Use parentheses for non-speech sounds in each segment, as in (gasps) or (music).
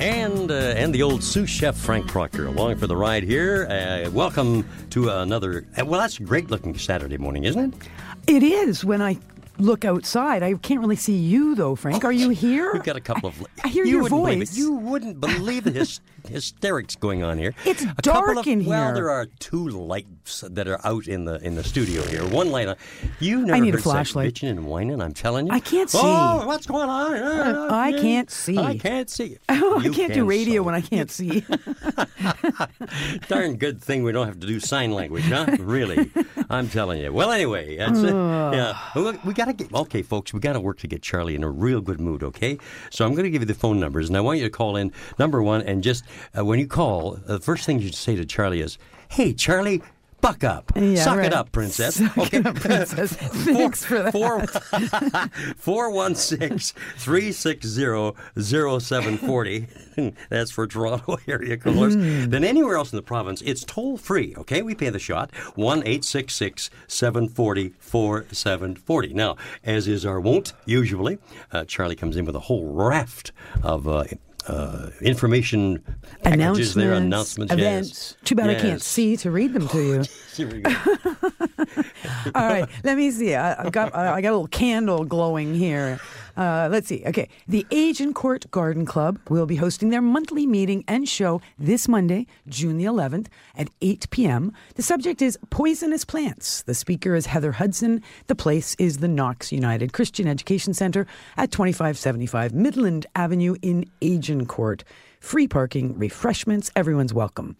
And uh, and the old sous chef Frank Proctor along for the ride here. Uh, welcome to another. Uh, well, that's a great looking Saturday morning, isn't it? It is when I look outside. I can't really see you though, Frank. Are you (laughs) here? We've got a couple of. I hear you your wouldn't believe it. voice. You wouldn't believe the hys- (laughs) hysterics going on here. It's A dark of, in Well, here. there are two lights that are out in the in the studio here. One light. On. You never need a flashlight. bitching and whining. I'm telling you. I can't see. Oh, what's going on? Uh, I can't see. I can't see. (laughs) Oh, I can't do radio when I can't see. (laughs) (laughs) Darn good thing we don't have to do sign language, huh? really, I'm telling you. Well, anyway, that's it. Yeah, we, we got to get okay, folks. We got to work to get Charlie in a real good mood. Okay, so I'm going to give you the phone numbers, and I want you to call in number one, and just uh, when you call, the first thing you should say to Charlie is, "Hey, Charlie." Buck up. Yeah, Suck right. it up, princess. Suck okay. it up, princess. (laughs) Thanks for that. Four, (laughs) 416 360 0740. (laughs) That's for Toronto area callers. Hmm. Then anywhere else in the province, it's toll free, okay? We pay the shot. 1 866 740 4740. Now, as is our wont, usually, uh, Charlie comes in with a whole raft of. Uh, uh, information packages there, announcements, yes. events. Too bad I can't see to read them to you. (laughs) Here we go. (laughs) All right, let me see. I, I got I got a little candle glowing here. Uh, let's see. Okay, the Agincourt Garden Club will be hosting their monthly meeting and show this Monday, June the 11th at 8 p.m. The subject is poisonous plants. The speaker is Heather Hudson. The place is the Knox United Christian Education Center at 2575 Midland Avenue in Agincourt. Free parking, refreshments, everyone's welcome.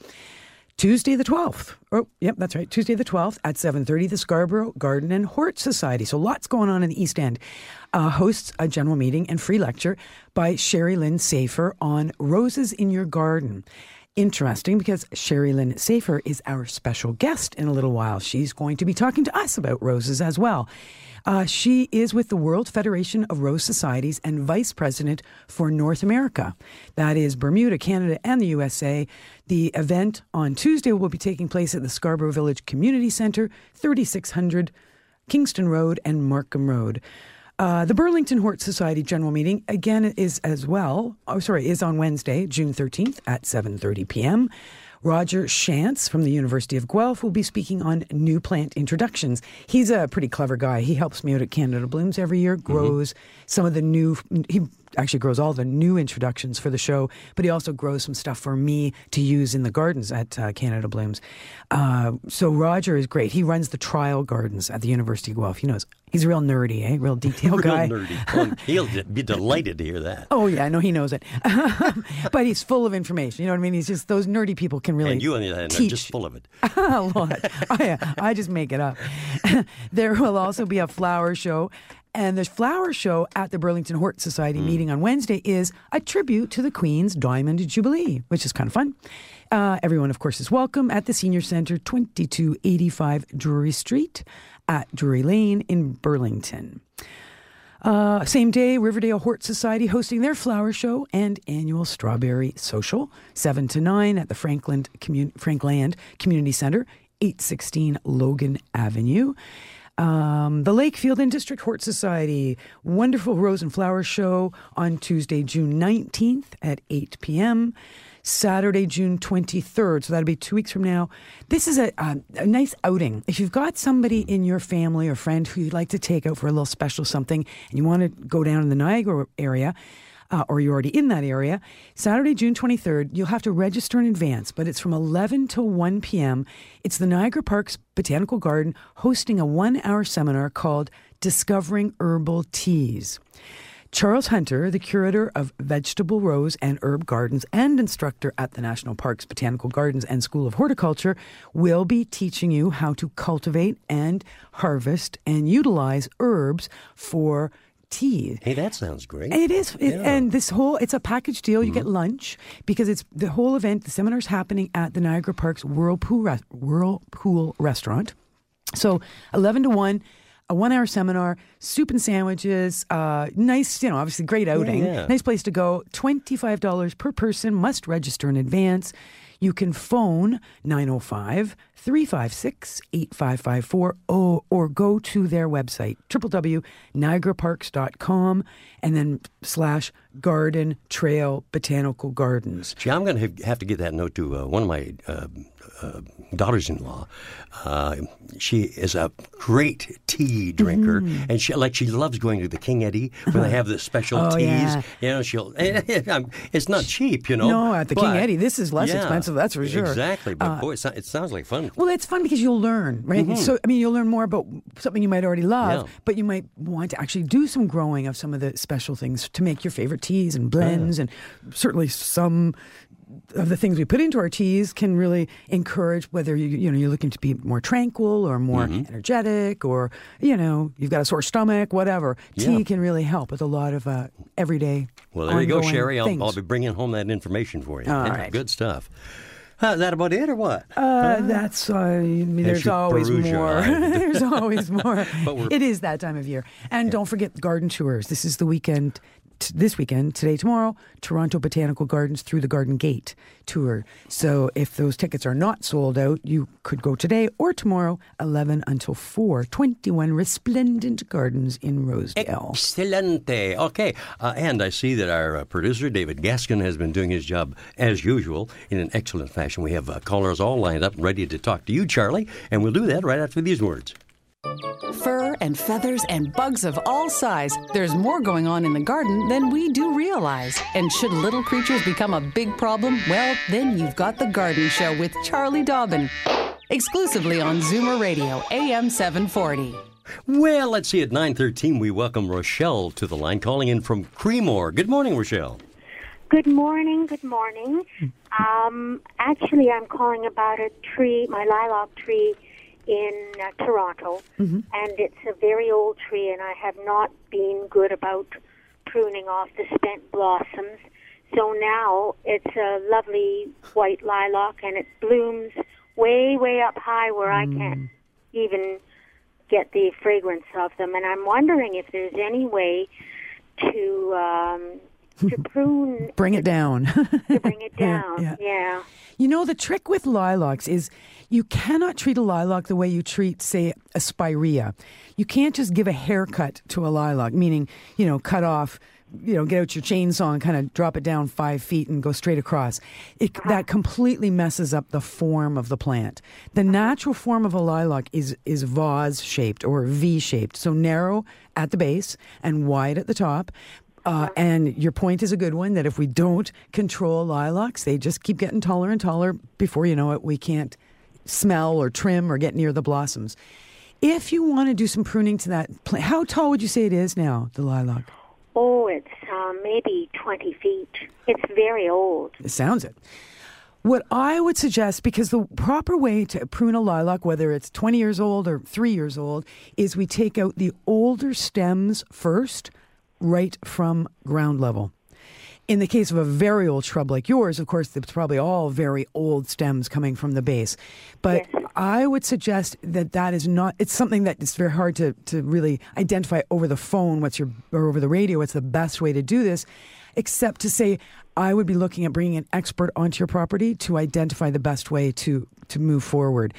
Tuesday the 12th. Oh, yep, that's right. Tuesday the 12th at 7:30 the Scarborough Garden and Hort Society. So lots going on in the East End. Uh, hosts a general meeting and free lecture by Sherry Lynn Safer on roses in your garden. Interesting because Sherry Lynn Safer is our special guest in a little while. She's going to be talking to us about roses as well. Uh, she is with the World Federation of Rose Societies and vice president for North America. That is Bermuda, Canada, and the USA. The event on Tuesday will be taking place at the Scarborough Village Community Center, 3600 Kingston Road and Markham Road. Uh, the Burlington Hort Society General Meeting again is as well. Oh, sorry, is on Wednesday, June 13th at 7:30 p.m. Rodger Tschanz from the University of Guelph will be speaking on new plant introductions. He's a pretty clever guy. He helps me out at Canada Blooms every year, mm-hmm. grows some of the new, he actually grows all the new introductions for the show, but he also grows some stuff for me to use in the gardens at uh, Canada Blooms. Uh, so Rodger is great. He runs the trial gardens at the University of Guelph. He knows, he's a real nerdy, eh? Real detail (laughs) Real guy. nerdy. Well, he'll be delighted to hear that. Oh yeah, I know he knows it, (laughs) but he's full of information. You know what I mean? He's just those nerdy people can really and you, on the other hand, are just full of it. (laughs) a lot. I, I just make it up. there will also be a flower show. And the flower show at the Burlington Hort Society meeting on Wednesday is a tribute to the Queen's Diamond Jubilee, which is kind of fun. Uh, everyone, of course, is welcome at the Senior Center, 2285 Drury Street at Drury Lane in Burlington. Uh, same day, Riverdale Hort Society hosting their flower show and annual strawberry social, 7 to 9 at the Frankland Commun- Frankland Community Center, 816 Logan Avenue. Um, the Lakefield and District Hort Society, wonderful rose and flower show on Tuesday, June 19th at 8 p.m. Saturday, June 23rd. So that'll be two weeks from now. This is a, a, a nice outing. If you've got somebody in your family or friend who you'd like to take out for a little special something and you want to go down in the Niagara area, uh, or you're already in that area, Saturday, June 23rd, you'll have to register in advance, but it's from 11 to 1 p.m. It's the Niagara Parks Botanical Garden hosting a one hour seminar called Discovering Herbal Teas. Charles Hunter, the curator of vegetable rose and herb gardens and instructor at the National Parks Botanical Gardens and School of Horticulture, will be teaching you how to cultivate and harvest and utilize herbs for tea. Hey, that sounds great. It is, it, Yeah. and this whole it's a package deal. You Mm-hmm. get lunch because it's the whole event. The seminar's happening at the Niagara Parks Whirlpool Res- Whirlpool Restaurant. So eleven to one. A one-hour seminar, soup and sandwiches, uh, nice, you know, obviously great outing, yeah. nice place to go. Twenty-five dollars per person. Must register in advance. You can phone 905 356 8554 or go to their website, www.niagaraparks.com, and then slash garden trail botanical gardens. Gee, I'm going to have to get that note to uh, one of my uh, uh, daughters-in-law. Uh, she is a great tea drinker, Mm-hmm. and she like she loves going to the King Eddie when they have the special Oh, teas. yeah. You know, she'll. (laughs) it's not cheap, you know. No, at the King Eddie, this is less Yeah, expensive, that's for sure. Exactly, but Uh, boy, it, sounds like fun. Well, it's fun because you'll learn, right? So, I mean, you'll learn more about something you might already love, Mm-hmm. Yeah. but you might want to actually do some growing of some of the special things to make your favorite teas and blends, and certainly some of the things we put into our teas can really encourage whether you you know you're looking to be more tranquil or more Mm-hmm. energetic or you know you've got a sore stomach whatever tea can really help with a lot of uh, everyday Well, there you go, Sherry. I'll. I'll be bringing home that information for you. All Yeah, right. Good stuff. Uh, is that about it or what? Uh, that's uh, I mean, (laughs) there's always more. there's always more. It is that time of year, and don't forget garden tours. This is the weekend. T- this weekend, today, tomorrow, Toronto Botanical Gardens through the Garden Gate tour. So, if those tickets are not sold out, you could go today or tomorrow, 11 until 4. 21 resplendent gardens in Rosedale. Excelente. Okay. Uh, and I see that our uh, producer, David Gaskin, has been doing his job as usual in an excellent fashion. We have uh, callers all lined up and ready to talk to you, Charlie, and we'll do that right after these words. Fur and feathers and bugs of all size. There's more going on in the garden than we do realize. And should little creatures become a big problem, well, then you've got The Garden Show with Charlie Dobbin. Exclusively on Zoomer Radio, AM 740. Well, let's see. At 9.13, we welcome Rochelle to the line, calling in from Creemore. Good morning, Rochelle. Good morning. Good morning. Um, actually, I'm calling about a tree, my lilac tree in uh, Toronto, and it's a very old tree, and I have not been good about pruning off the spent blossoms. So now it's a lovely white lilac, and it blooms way, way up high where I can't even get the fragrance of them. And I'm wondering if there's any way to um, to (laughs) prune Bring it down. to bring it (laughs) Yeah, down. yeah. yeah. You know, the trick with lilacs is you cannot treat a lilac the way you treat, say, a spirea. You can't just give a haircut to a lilac, meaning, you know, cut off, you know, get out your chainsaw and kind of drop it down five feet and go straight across. It, uh-huh. that completely messes up the form of the plant. The uh-huh. natural form of a lilac is, is vase shaped or V shaped, so narrow at the base and wide at the top. Uh, and your point is a good one that if we don't control lilacs, they just keep getting taller and taller. Before you know it, we can't smell or trim or get near the blossoms. If you want to do some pruning to that plant, how tall would you say it is now, the lilac? Oh, it's um, maybe 20 feet. It's very old. It sounds it. What I would suggest, because the proper way to prune a lilac, whether it's 20 years old or three years old, is we take out the older stems first, right from ground level. In the case of a very old shrub like yours, of course, it's probably all very old stems coming from the base. But Yes. I would suggest that that is not, it's something that it's very hard to, to really identify over the phone, what's your, or over the radio, what's the best way to do this, except to say, I would be looking at bringing an expert onto your property to identify the best way to, to move forward.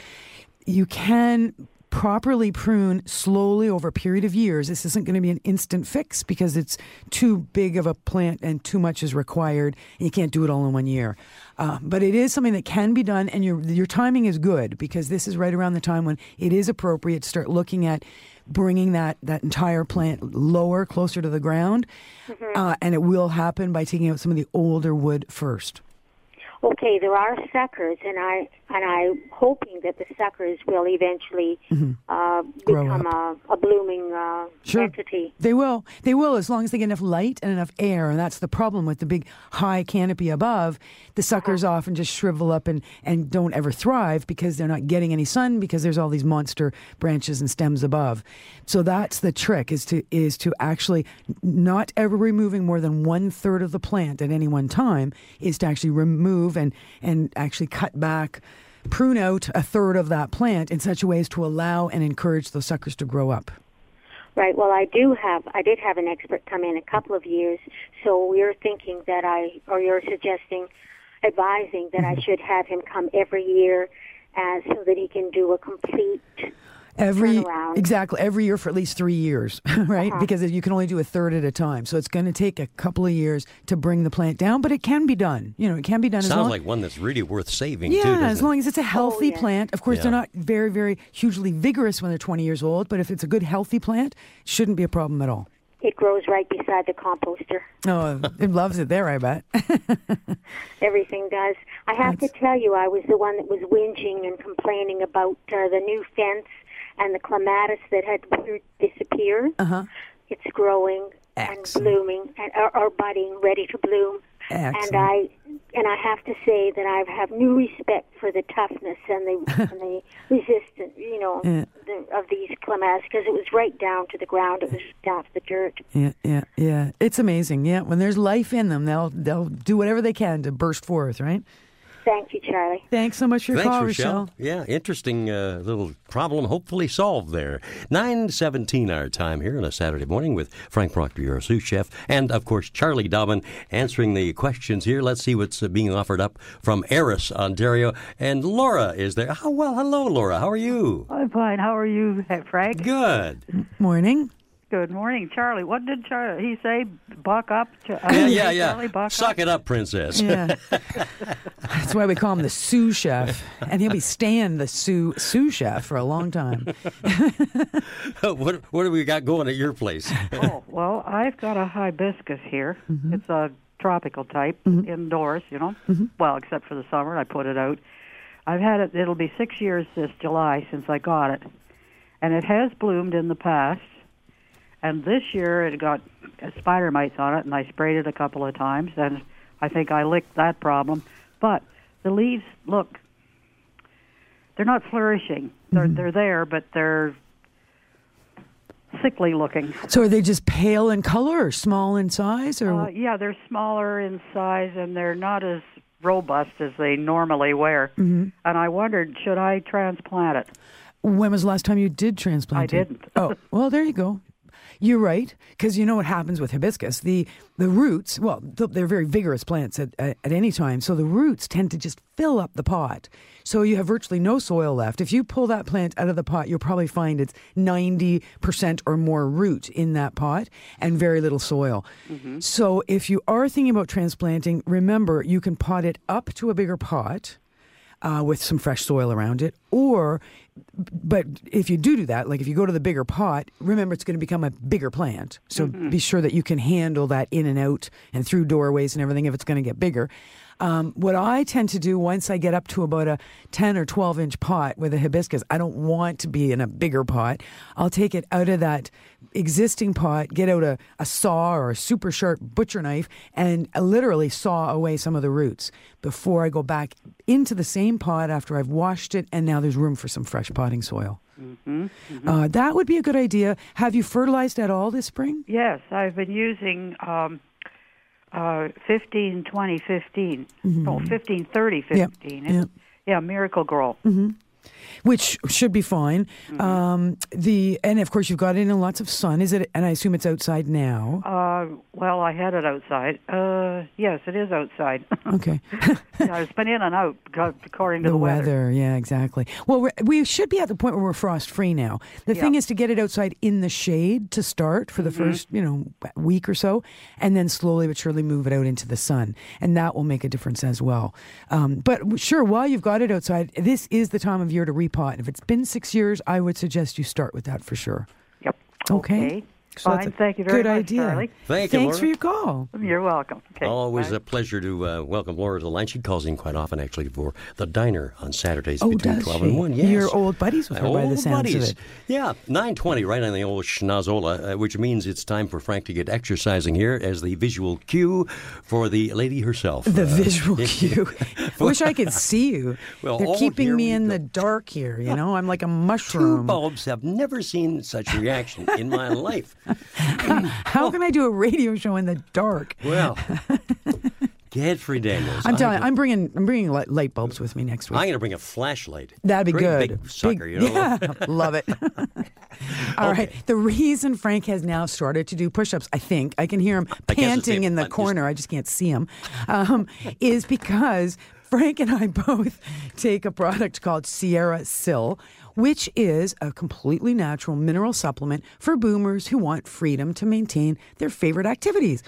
You can properly prune slowly over a period of years. This isn't going to be an instant fix because it's too big of a plant and too much is required. And you can't do it all in one year. Uh, but it is something that can be done, and your your timing is good because this is right around the time when it is appropriate to start looking at bringing that, that entire plant lower, closer to the ground. Uh, and it will happen by taking out some of the older wood first. Okay, there are suckers, and I and I'm hoping that the suckers will eventually uh, Mm-hmm. Grow become a, a blooming uh, Sure. entity. They will. They will as long as they get enough light and enough air. And that's the problem with the big high canopy above. The suckers often just shrivel up and, and don't ever thrive because they're not getting any sun because there's all these monster branches and stems above. So that's the trick is to is to actually not ever removing more than one third of the plant at any one time is to actually remove and and actually cut back prune out a third of that plant in such a way as to allow and encourage those suckers to grow up. Right. Well, I do have. I did have an expert come in a couple of years, so we're thinking that I, or you're suggesting, advising that Mm-hmm. I should have him come every year, as so that he can do a complete. Every turnaround. exactly every year for at least three years (laughs) right Uh-huh. because you can only do a third at a time so it's going to take a couple of years to bring the plant down but it can be done you know it can be done as Sounds long like one that's really worth saving, yeah too. doesn't as it? long as it's a healthy yes. plant of course they're not very very hugely vigorous when they're 20 years old but if it's a good healthy plant it shouldn't be a problem at all It grows right beside the composter. oh it loves it there i bet (laughs) Everything does. I have That's- to tell you, I was the one that was whinging and complaining about uh, the new fence and the clematis that had disappeared. uh-huh It's growing Excellent. and blooming and are, or budding, ready to bloom. And I and I have to say that I have new respect for the toughness and the (laughs) and the resistance, you know, Yeah. the, of these clematis because it was right down to the ground. It was down to the dirt. yeah yeah yeah it's amazing yeah when there's life in them they'll they'll do whatever they can to burst forth right Thank you, Charlie. thanks so much for your Thanks, call Rochelle. Yeah, interesting uh, little problem, hopefully solved there. 9.17 our time here on a Saturday morning with Frank Proctor, your sous chef, and, of course, Charlie Dobbin answering the questions here. Let's see what's uh, being offered up from Ariss, Ontario. And Laura is there. Oh, well, hello, Laura. How are you? I'm fine. How are you, Frank? Good. morning Good morning, Charlie. What did Charlie he say? Buck up. Ch- uh, Yeah, yeah, yeah. Charlie, buck Suck up. it up, princess. Yeah. (laughs) That's why we call him the sous chef. And he'll be staying the sous, sous chef for a long time. (laughs) what, what do we got going at your place? Oh, well, I've got a hibiscus here. Mm-hmm. It's a tropical type, indoors, you know. Mm-hmm. Well, except for the summer, I put it out. I've had it. It'll be six years this July since I got it, and it has bloomed in the past. And this year, it got spider mites on it, and I sprayed it a couple of times, and I think I licked that problem. But the leaves look. They're not flourishing. They're they're there, but they're sickly looking. So are they just pale in color or small in size? Or Uh, yeah, they're smaller in size and they're not as robust as they normally were. Mm-hmm. And I wondered, should I transplant it? when was the last time you did transplant I it? didn't. oh, well, there you go. You're right, because you know what happens with hibiscus. The the roots, well, they're very vigorous plants at, at, at any time, so the roots tend to just fill up the pot. So you have virtually no soil left. If you pull that plant out of the pot, you'll probably find it's 90% or more root in that pot and very little soil. So if you are thinking about transplanting, remember you can pot it up to a bigger pot uh, with some fresh soil around it. Or, but if you do do that, like if you go to the bigger pot, remember it's going to become a bigger plant. So mm-hmm. be sure that you can handle that in and out and through doorways and everything if it's going to get bigger. Um, what I tend to do once I get up to about a 10 or 12 inch pot with a hibiscus, I don't want to be in a bigger pot. I'll take it out of that existing pot, get out a, a saw or a super sharp butcher knife, and literally saw away some of the roots before I go back into the same pot after I've washed it, and now there's room for some fresh potting soil. Uh, that would be a good idea. Have you fertilized at all this spring? Yes, I've been using um, uh, 15, 20, 15. No, 15, 30, 15. Yep. Yeah, Miracle-Gro. Which should be fine. Um, the and of course you've got it in lots of sun. Is it? And I assume it's outside now. Uh, well, I had it outside. Uh, yes, it is outside. (laughs) Okay. yeah, it's been in and out according to the the, weather. Yeah, exactly. Well, we're, should be at the point where we're frost free now. The thing is to get it outside in the shade to start for the first, you know, week or so, and then slowly but surely move it out into the sun, and that will make a difference as well. Um, but sure, while you've got it outside, this is the time of year to repot. If it's been six years, I would suggest you start with that for sure. Yep. Okay. So that's Fine. a Thank you very good much, idea. Charlie. Thank you, Thanks Laura. for your call. You're welcome. Okay. Always bye. a pleasure to uh, welcome Laura to the line. She calls in quite often, actually, for the diner on Saturdays Oh, between 12 she? and 1. Yes. You're old buddies with her by the sounds buddies. of it. Yeah, 920 right on the old schnozola, uh, which means it's time for Frank to get exercising here as the visual cue for the lady herself. The Uh, visual (laughs) cue. I (laughs) wish I could see you. Well, They're oh, keeping me in go. the dark here, you know? I'm like a mushroom. Two mushroom. bulbs have never seen such reaction in my (laughs) life. How can I do a radio show in the dark? Well, (laughs) Godfrey Daniels. I'm telling you, I'm bringing I'm bringing light, light bulbs with me next week. I'm going to bring a flashlight. That'd be Great good. Big sucker, you know. (laughs) Yeah, love it. (laughs) All right. The reason Frank has now started to do push-ups, I think I can hear him I guess it's panting in the I'm just- corner. I just can't see him. Um, is because Frank and I both take a product called Sierra Sil, which is a completely natural mineral supplement for boomers who want freedom to maintain their favorite activities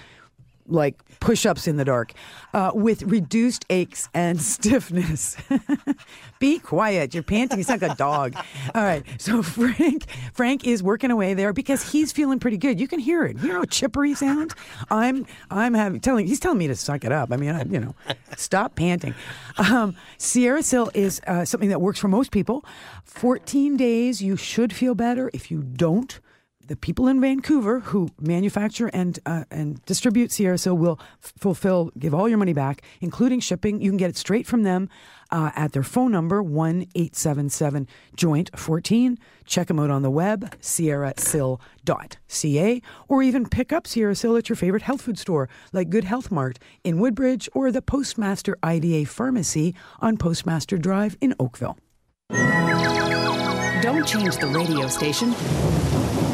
like push ups in the dark, uh, with reduced aches and (laughs) stiffness. (laughs) Be quiet. You're panting. It's like a dog. All right. So (laughs) Frank, Frank is working away there because he's feeling pretty good. You can hear it. You know how chipper he sounds. I'm, I'm having telling. He's telling me to suck it up. I mean, I, you know, stop panting. Um, Sierra Sil is uh, something that works for most people. 14 days. You should feel better. If you don't, the people in Vancouver who manufacture and uh, and distribute Sierra Sil will f- fulfill, give all your money back, including shipping. You can get it straight from them uh, at their phone number one eight seven seven joint fourteen. Check them out on the web sierrasil.ca or even pick up Sierra Sil at your favorite health food store like Good Health Mart in Woodbridge or the Postmaster IDA Pharmacy on Postmaster Drive in Oakville. Don't change the radio station.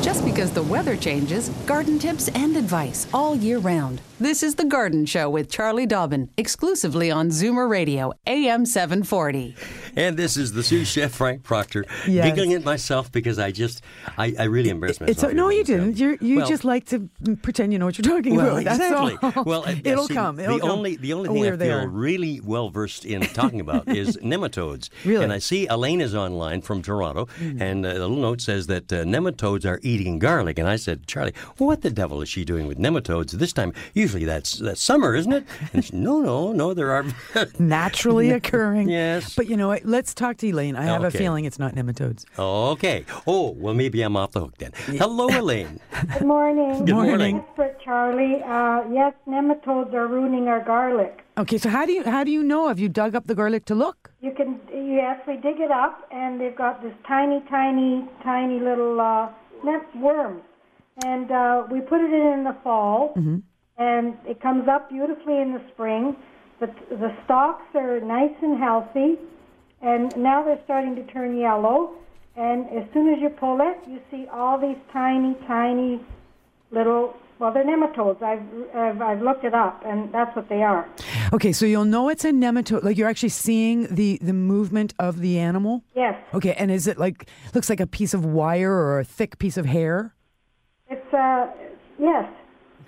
Just because the weather changes, garden tips and advice all year round. This is The Garden Show with Charlie Dobbin, exclusively on Zoomer Radio, AM 740. And this is the sous chef Frank Proctor, Yes. giggling at myself because I just, I, I really embarrassed It's myself. no, you didn't. You you Well, just like to pretend you know what you're talking Well, about. That's exactly. all. Well, (laughs) uh, it'll see, come. It'll the come. only the only Oh, thing we're I feel there. really well versed in talking about is (laughs) nematodes. Really? And I see Elaine is online from Toronto, Hmm. and uh, the little note says that uh, nematodes are eating garlic. And I said, Charlie, what the devil is she doing with nematodes this time? Usually that's that's summer, isn't it? And she, no, no, no. There are. (laughs) naturally occurring. Yes. But you know what? Let's talk to Elaine. I have a feeling it's not nematodes. okay. Oh well, maybe I'm off the hook then. Hello, Elaine. (laughs) Good morning. Good morning. Expert Charlie. Uh, yes, nematodes are ruining our garlic. Okay, so how do you how do you know? Have you dug up the garlic to look? You can you actually dig it up, and they've got this tiny, tiny, tiny little uh, net worms, and uh, we put it in in the fall, and it comes up beautifully in the spring. The the stalks are nice and healthy, and now they're starting to turn yellow. And as soon as you pull it, you see all these tiny, tiny little. Well, they're nematodes. I've, I've I've looked it up, and that's what they are. Okay, so you'll know it's a nematode. Like you're actually seeing the the movement of the animal. Yes. Okay, and is it like looks like a piece of wire or a thick piece of hair? It's uh yes.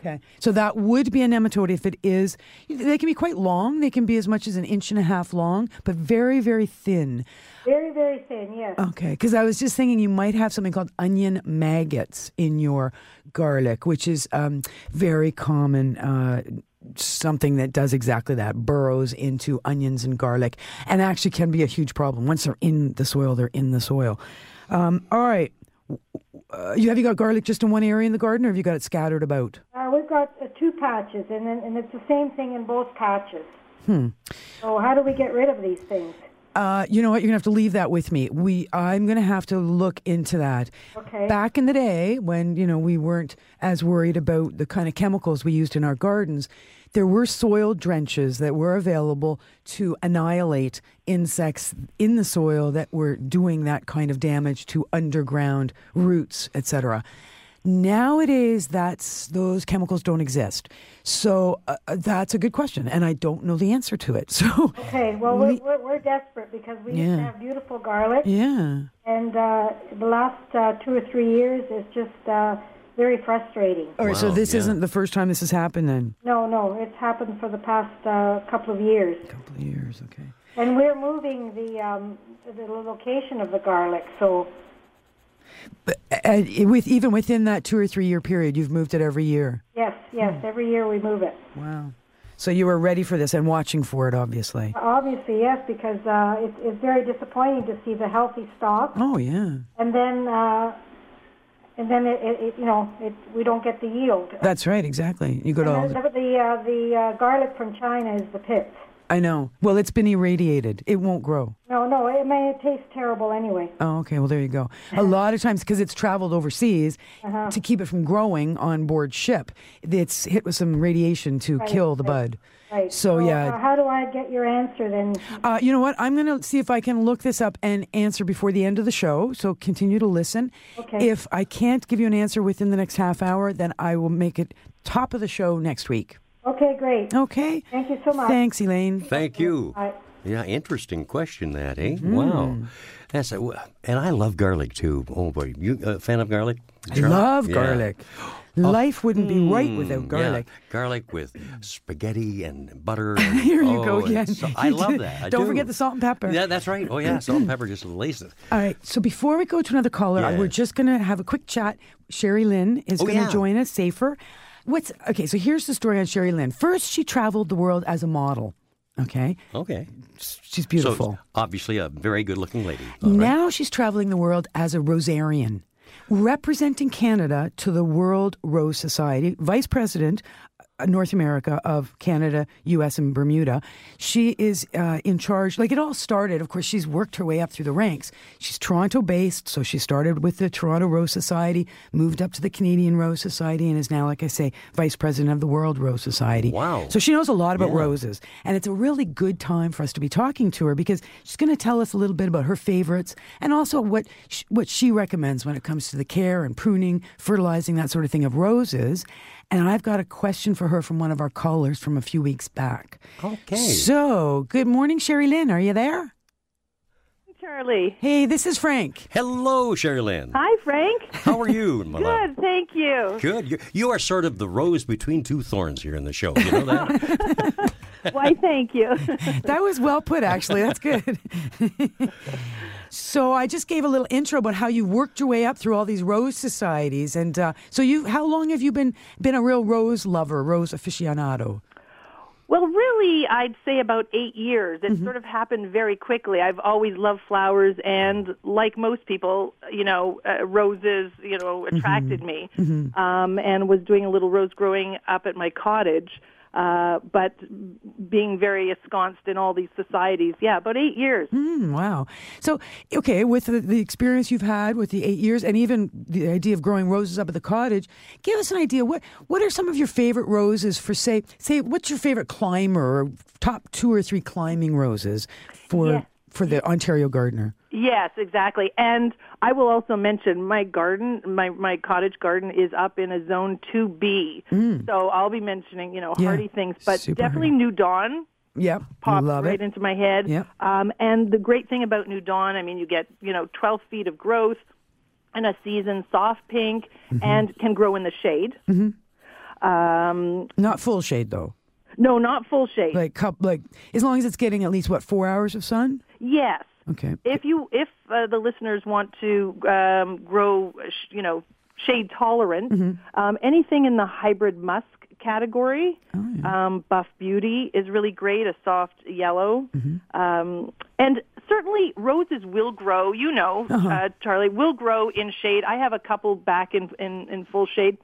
Okay, so that would be a nematode if it is. They can be quite long. They can be as much as an inch and a half long, but very very thin. Very, very thin, yes. Okay, because I was just thinking you might have something called onion maggots in your garlic, which is um, very common. Uh, something that does exactly that burrows into onions and garlic and actually can be a huge problem once they're in the soil they're in the soil um, all right uh, you have you got garlic just in one area in the garden or have you got it scattered about Uh, we've got uh, two patches, and then, and it's the same thing in both patches. Hmm. So how do we get rid of these things? Uh, you know what? You're gonna have to leave that with me. We, I'm gonna have to look into that. Okay. Back in the day, when you know we weren't as worried about the kind of chemicals we used in our gardens, there were soil drenches that were available to annihilate insects in the soil that were doing that kind of damage to underground roots, etc. Nowadays, that's those chemicals don't exist. So uh, uh, that's a good question, and I don't know the answer to it. (laughs) So Okay, well, we're, we're, we're desperate because we used to Yeah. have beautiful garlic, yeah. and uh, the last uh, two or three years is just uh, very frustrating. All right, so this yeah. isn't the first time this has happened then? No, no, it's happened for the past uh, couple of years. couple of years, okay. And we're moving the um, the location of the garlic, so But And with even within that two or three year period, you've moved it every year. Yes, yes. Hmm. Every year we move it. Wow. So you were ready for this and watching for it, obviously. Obviously, yes, because uh, it's, it's very disappointing to see the healthy stock, Oh yeah, and then uh, and then it, it, it you know it, we don't get the yield. that's right. Exactly. You go to all. The, the the, uh, the uh, garlic from China is the pits. I know. Well, it's been irradiated. It won't grow. No, no, it may it tastes terrible anyway. Oh, okay. Well, there you go. A (laughs) lot of times, because it's traveled overseas, Uh-huh. to keep it from growing on board ship, it's hit with some radiation to kill the bud. Right. So, yeah. uh, how do I get your answer then? Uh, you know what? I'm going to see if I can look this up and answer before the end of the show. So continue to listen. Okay. If I can't give you an answer within the next half hour, then I will make it top of the show next week. Okay, great. Okay. Thank you so much. Thanks, Elaine. Thank you. Bye. Yeah, interesting question that, eh? Mm-hmm. Wow. That's a, and I love garlic too. Oh boy, you a fan of garlic? I Charlie? love Yeah. garlic. (gasps) (gasps) Life wouldn't be right Mm, without yeah. garlic. Garlic with spaghetti and butter. (laughs) and- Here you go oh, again. so- I love that. I Don't do. forget the salt and pepper. Yeah, that's right. Oh yeah, salt and pepper just laces. All right. So before we go to another caller, we're just going to have a quick chat. Sherry Lynn is Oh, going to yeah. join us. Safer. What's okay? So here's the story on Sherry Lynn. First, she traveled the world as a model. Okay, Okay. she's beautiful. So obviously a very good-looking lady. All right. Now she's traveling the world as a Rosarian, representing Canada to the World Rose Society, vice president. North America of Canada, U.S., and Bermuda. She is uh, in charge. Like it all started, of course, she's worked her way up through the ranks. She's Toronto based, so she started with the Toronto Rose Society, moved up to the Canadian Rose Society, and is now, like I say, vice president of the World Rose Society. Wow. So she knows a lot about Yeah. roses. And it's a really good time for us to be talking to her because she's going to tell us a little bit about her favorites and also what sh- what she recommends when it comes to the care and pruning, fertilizing, that sort of thing of roses. And I've got a question for her from one of our callers from a few weeks back. Okay. So, good morning, Sherry Lynn. Are you there? Charlie. Hey, this is Frank. Hello, Sherry Lynn. Hi, Frank. How are you. (laughs) Good, thank you. Good. You, you are sort of the rose between two thorns here in the show. You know that? (laughs) (laughs) Why, thank you. That was well put, actually. That's good. So I just gave a little intro about how you worked your way up through all these rose societies, and uh, so you, how long have you been been a real rose lover, rose aficionado? well, really, I'd say about eight years. It sort of happened very quickly. I've always loved flowers, and like most people, you know, uh, roses, you know, attracted me. Um, and was doing a little rose growing up at my cottage. Uh, but being very ensconced in all these societies, yeah, about eight years. Hmm, wow. So, okay, with the, the experience you've had with the eight years, and even the idea of growing roses up at the cottage, give us an idea. What what are some of your favorite roses for say say what's your favorite climber or top two or three climbing roses for Yeah. For the Ontario gardener? Yes, exactly. And I will also mention my garden, my my cottage garden is up in a zone 2B. So I'll be mentioning, you know, Mm. Yeah, hardy things, but super definitely hardy. New Dawn Yep, popped love right it. into my head. Yep. Um, and the great thing about New Dawn, I mean, you get, you know, 12 feet of growth in a season, soft pink, Mm-hmm. and can grow in the shade. Um, Not full shade though. No, not full shade. Like cup, like as long as it's getting at least what four hours of sun. yes. Okay. If you, if uh, the listeners want to um, grow, you know, shade tolerant, Mm-hmm. um, anything in the hybrid musk category, Oh, um, Buff Beauty is really great, a soft yellow, Mm-hmm. um, and certainly roses will grow. You know, Uh-huh. uh, Charlie will grow in shade. I have a couple back in in, in full shade.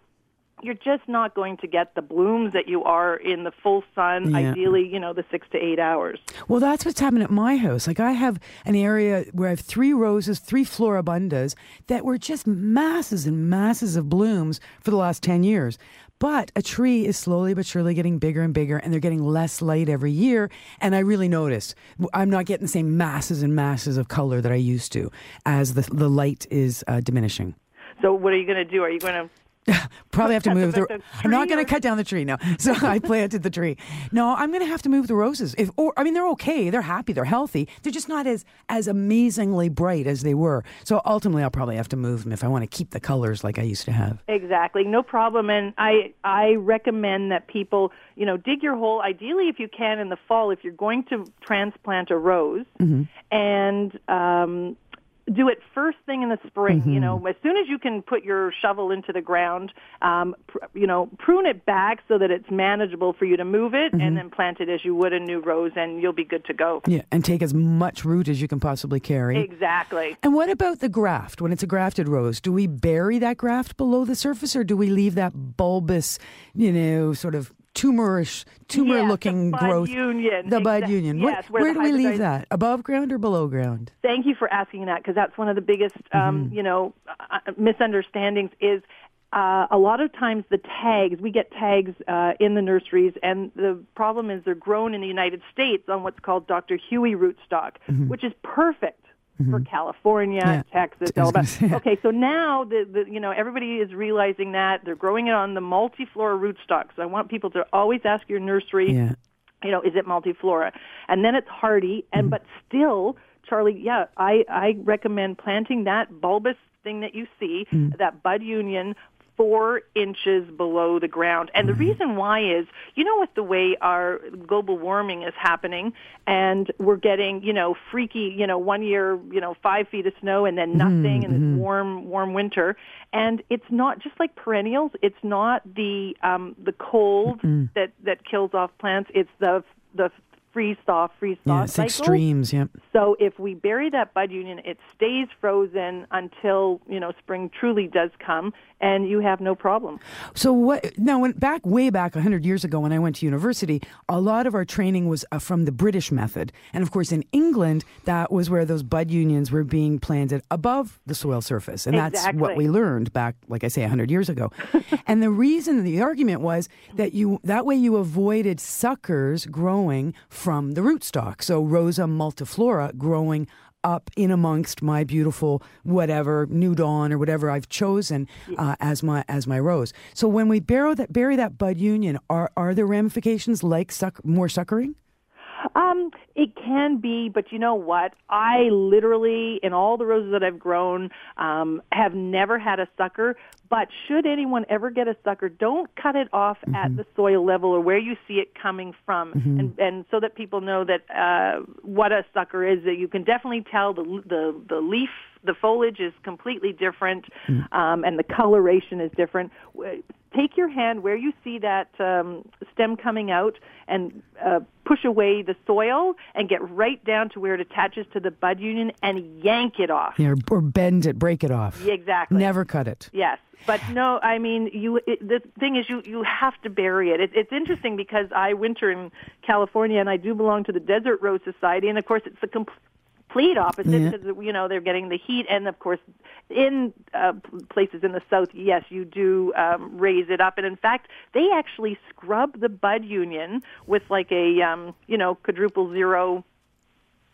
You're just not going to get the blooms that you are in the full sun. Yeah. Ideally, you know, the six to eight hours. Well, that's what's happened at my house. Like I have an area where I have three roses, three floribundas that were just masses and masses of blooms for the last 10 years. But a tree is slowly but surely getting bigger and bigger, and they're getting less light every year. And I really noticed I'm not getting the same masses and masses of color that I used to as the, the light is uh, diminishing. So, what are you going to do? Are you going to (laughs) Probably have to move (laughs) the- the. I'm not going to cut down the tree. No, (laughs) so I planted the tree. No, I'm going to have to move the roses. If, or I mean, they're okay. They're happy. They're healthy. They're just not as as amazingly bright as they were. So ultimately, I'll probably have to move them if I want to keep the colors like I used to have. Exactly, no problem. And I I recommend that people you know dig your hole. Ideally, if you can in the fall, if you're going to transplant a rose, and um, do it first thing in the spring. Mm-hmm. You know, as soon as you can put your shovel into the ground, um, pr- you know, prune it back so that it's manageable for you to move it, Mm-hmm. and then plant it as you would a new rose, and you'll be good to go. Yeah, and take as much root as you can possibly carry. Exactly. And what about the graft? When it's a grafted rose, do we bury that graft below the surface, or do we leave that bulbous, you know, sort of tumorish, tumor-looking Yes, the bud union. The bud union. yes, where where do we leave that? Above ground or below ground? Thank you for asking that because that's one of the biggest, um, Mm-hmm. you know, uh, misunderstandings is uh, a lot of times the tags, we get tags uh, in the nurseries, and the problem is they're grown in the United States on what's called Dr. Huey rootstock, which is perfect. For California, Mm-hmm. Yeah. Texas, (laughs) Alabama. say. Okay, so now the, the you know everybody is realizing that they're growing it on the multiflora rootstock. So I want people to always ask your nursery Yeah. you know, is it multiflora? And then it's hardy, and but still, Charlie, yeah, I I recommend planting that bulbous thing that you see, that bud union. Four inches below the ground. And the mm-hmm. reason why is, you know, with the way our global warming is happening, and we're getting, you know, freaky, you know, one year, you know, five feet of snow and then mm-hmm, nothing and this mm-hmm. warm, warm winter. And it's not just like perennials. It's not the um, the cold that that kills off plants. It's the the freeze thaw, freeze thaw Yeah, it's cycle. extremes. Yeah. So if we bury that bud union, it stays frozen until you know spring truly does come, and you have no problem. So what? Now, when back way back hundred years ago, when I went to university, a lot of our training was uh, from the British method, and of course, in England, that was where those bud unions were being planted above the soil surface, and that's what we learned back, like I say, hundred years ago. (laughs) and the reason, the argument was that you that way you avoided suckers growing from the rootstock. So Rosa multiflora growing up in amongst my beautiful whatever new dawn or whatever I've chosen uh, as my as my rose. So when we bury that bury that bud union, are are there ramifications like suck more suckering? Um, it can be, but you know what? I literally, in all the roses that I've grown, um, have never had a sucker. But should anyone ever get a sucker, don't cut it off at the soil level or where you see it coming from, and and so that people know that uh, what a sucker is. That you can definitely tell the the the leaf. The foliage is completely different, um, and the coloration is different. Take your hand where you see that um, stem coming out, and uh, push away the soil, and get right down to where it attaches to the bud union, and yank it off. Yeah, or, bend it, break it off. Yeah, exactly. Never cut it. Yes, but no, I mean, you. It, the thing is, you you have to bury it. it. It's interesting because I winter in California, and I do belong to the Desert Rose Society, and of course, it's the complete opposite Yeah. because you know they're getting the heat, and of course, in uh, places in the south, yes, you do um, raise it up, and in fact, they actually scrub the bud union with like a um, you know quadruple zero.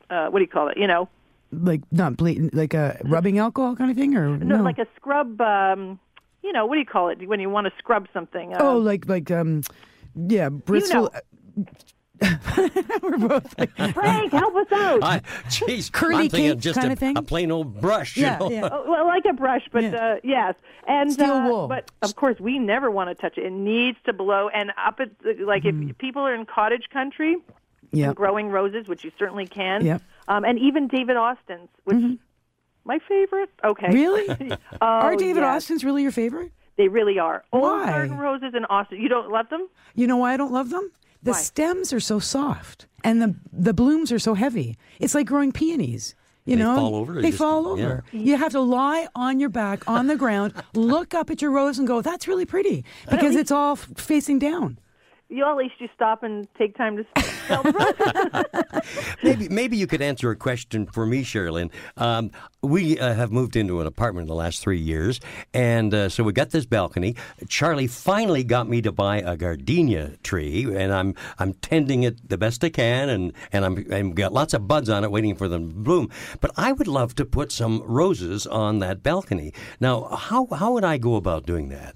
Uh, what do you call it? You know, Like not blatant, like a rubbing alcohol kind of thing, or no, like a scrub. Um, you know, what do you call it when you want to scrub something? Uh, oh, like like um, yeah, Bristol. (laughs) We're both like, Frank, help us out. I, jeez, Curly I'm thinking cake just kinda a, thing? a plain old brush. Yeah, you know? yeah. (laughs) Oh, well, like a brush, but Yeah. uh, yes, and Steel uh, wool. But of course, we never want to touch it. It needs to blow. And up at the, like if people are in cottage country, Mm-hmm. yeah, and growing roses, which you certainly can. Yep. Um, and even David Austin's, which my favorite. Okay. Really? (laughs) Oh, Are David yes. Austin's really your favorite? They really are. Old Why? garden roses in Austin. You don't love them? You know why I don't love them? The Why? stems are so soft and the the blooms are so heavy. It's like growing peonies. You They know, fall over, they They just- fall yeah. over. You have to lie on your back on the ground, (laughs) look up at your rose, and go, "That's really pretty," because it's all facing down. You at least you stop and take time to smell (laughs) the. (laughs) Maybe maybe you could answer a question for me, Sherry Lynn. Um, we uh, have moved into an apartment in the last three years, and uh, so we got this balcony. Charlie finally got me to buy a gardenia tree, and I'm I'm tending it the best I can, and and I'm and got lots of buds on it, waiting for them to bloom. But I would love to put some roses on that balcony. Now, how how would I go about doing that?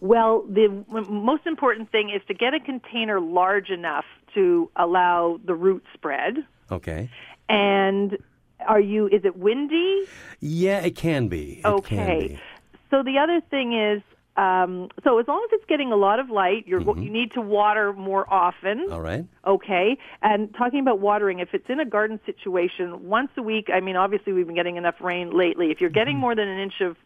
Well, the most important thing is to get a container large enough to allow the root spread. Okay. And are you? Is it windy? Yeah, it can be. It Okay. Can be. So the other thing is, Um, so as long as it's getting a lot of light, you're, you need to water more often. All right. Okay. And talking about watering, if it's in a garden situation, once a week, I mean, obviously we've been getting enough rain lately. If you're getting more than an inch of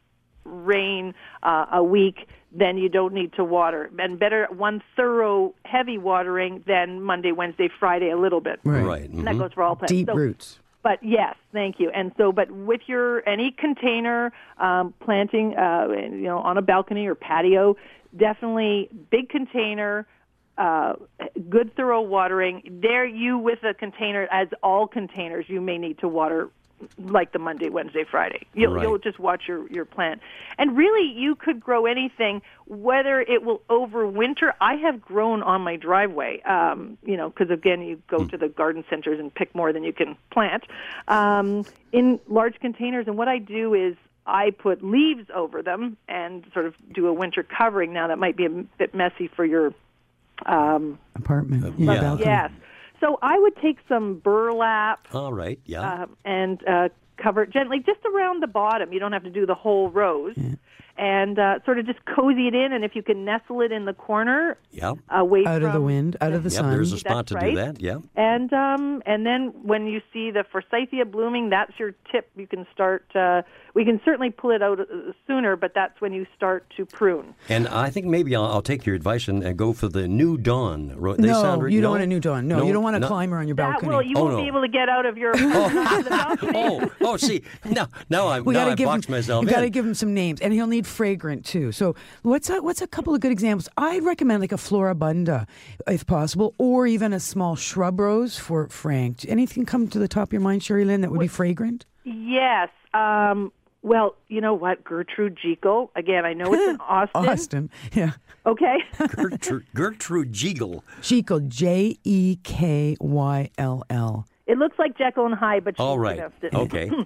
rain uh, a week, then you don't need to water. And better one thorough heavy watering than Monday, Wednesday, Friday a little bit. Right. Right. And that mhm. goes for all plants. Deep So- roots. but yes, thank you. And so, but with your any container um, planting, uh, you know, on a balcony or patio, definitely big container, uh, good thorough watering. There, you with a container, as all containers, you may need to water like the Monday, Wednesday, Friday. You'll, Right. you'll just watch your, your plant. And really, you could grow anything, whether it will overwinter. I have grown on my driveway, um, you know, because again, you go to the garden centers and pick more than you can plant um, in large containers. And what I do is I put leaves over them and sort of do a winter covering. Now, that might be a bit messy for your um, Apartment. yeah. balcony. yes. So I would take some burlap All right. Yeah. um, and uh, cover it gently just around the bottom. You don't have to do the whole rose. And uh, sort of just cozy it in, and if you can nestle it in the corner, yeah. away Out from of the wind, out of the Yep. sun. There's a spot That's to right. do that. Yeah. And um, and then when you see the forsythia blooming, that's your tip. You can start. Uh, we can certainly pull it out uh, sooner, but that's when you start to prune. And I think maybe I'll, I'll take your advice and, and go for the new dawn. They no, sound re- you don't no? want a new dawn. No, you don't want a no. climber on your balcony. That balcony. will you Oh, won't no. be able to get out of your (laughs) onto the balcony. Oh, oh, see, now, now I'm we now gotta I give boxed him, myself You got to give him some names, and he'll need fragrant too. So, what's a, what's a couple of good examples? I'd recommend like a floribunda, if possible, or even a small shrub rose for Frank. Anything come to the top of your mind, Sherry Lynn, that would be fragrant? Yes. Um, well, you know what, Gertrude Jekyll. Again, I know it's in (laughs) Austin. Austin, yeah. Okay. (laughs) Gertrude, Gertrude Jekyll. Jekyll, J E K Y L L. it looks like Jekyll and Hyde, but she's All right. Okay. (laughs)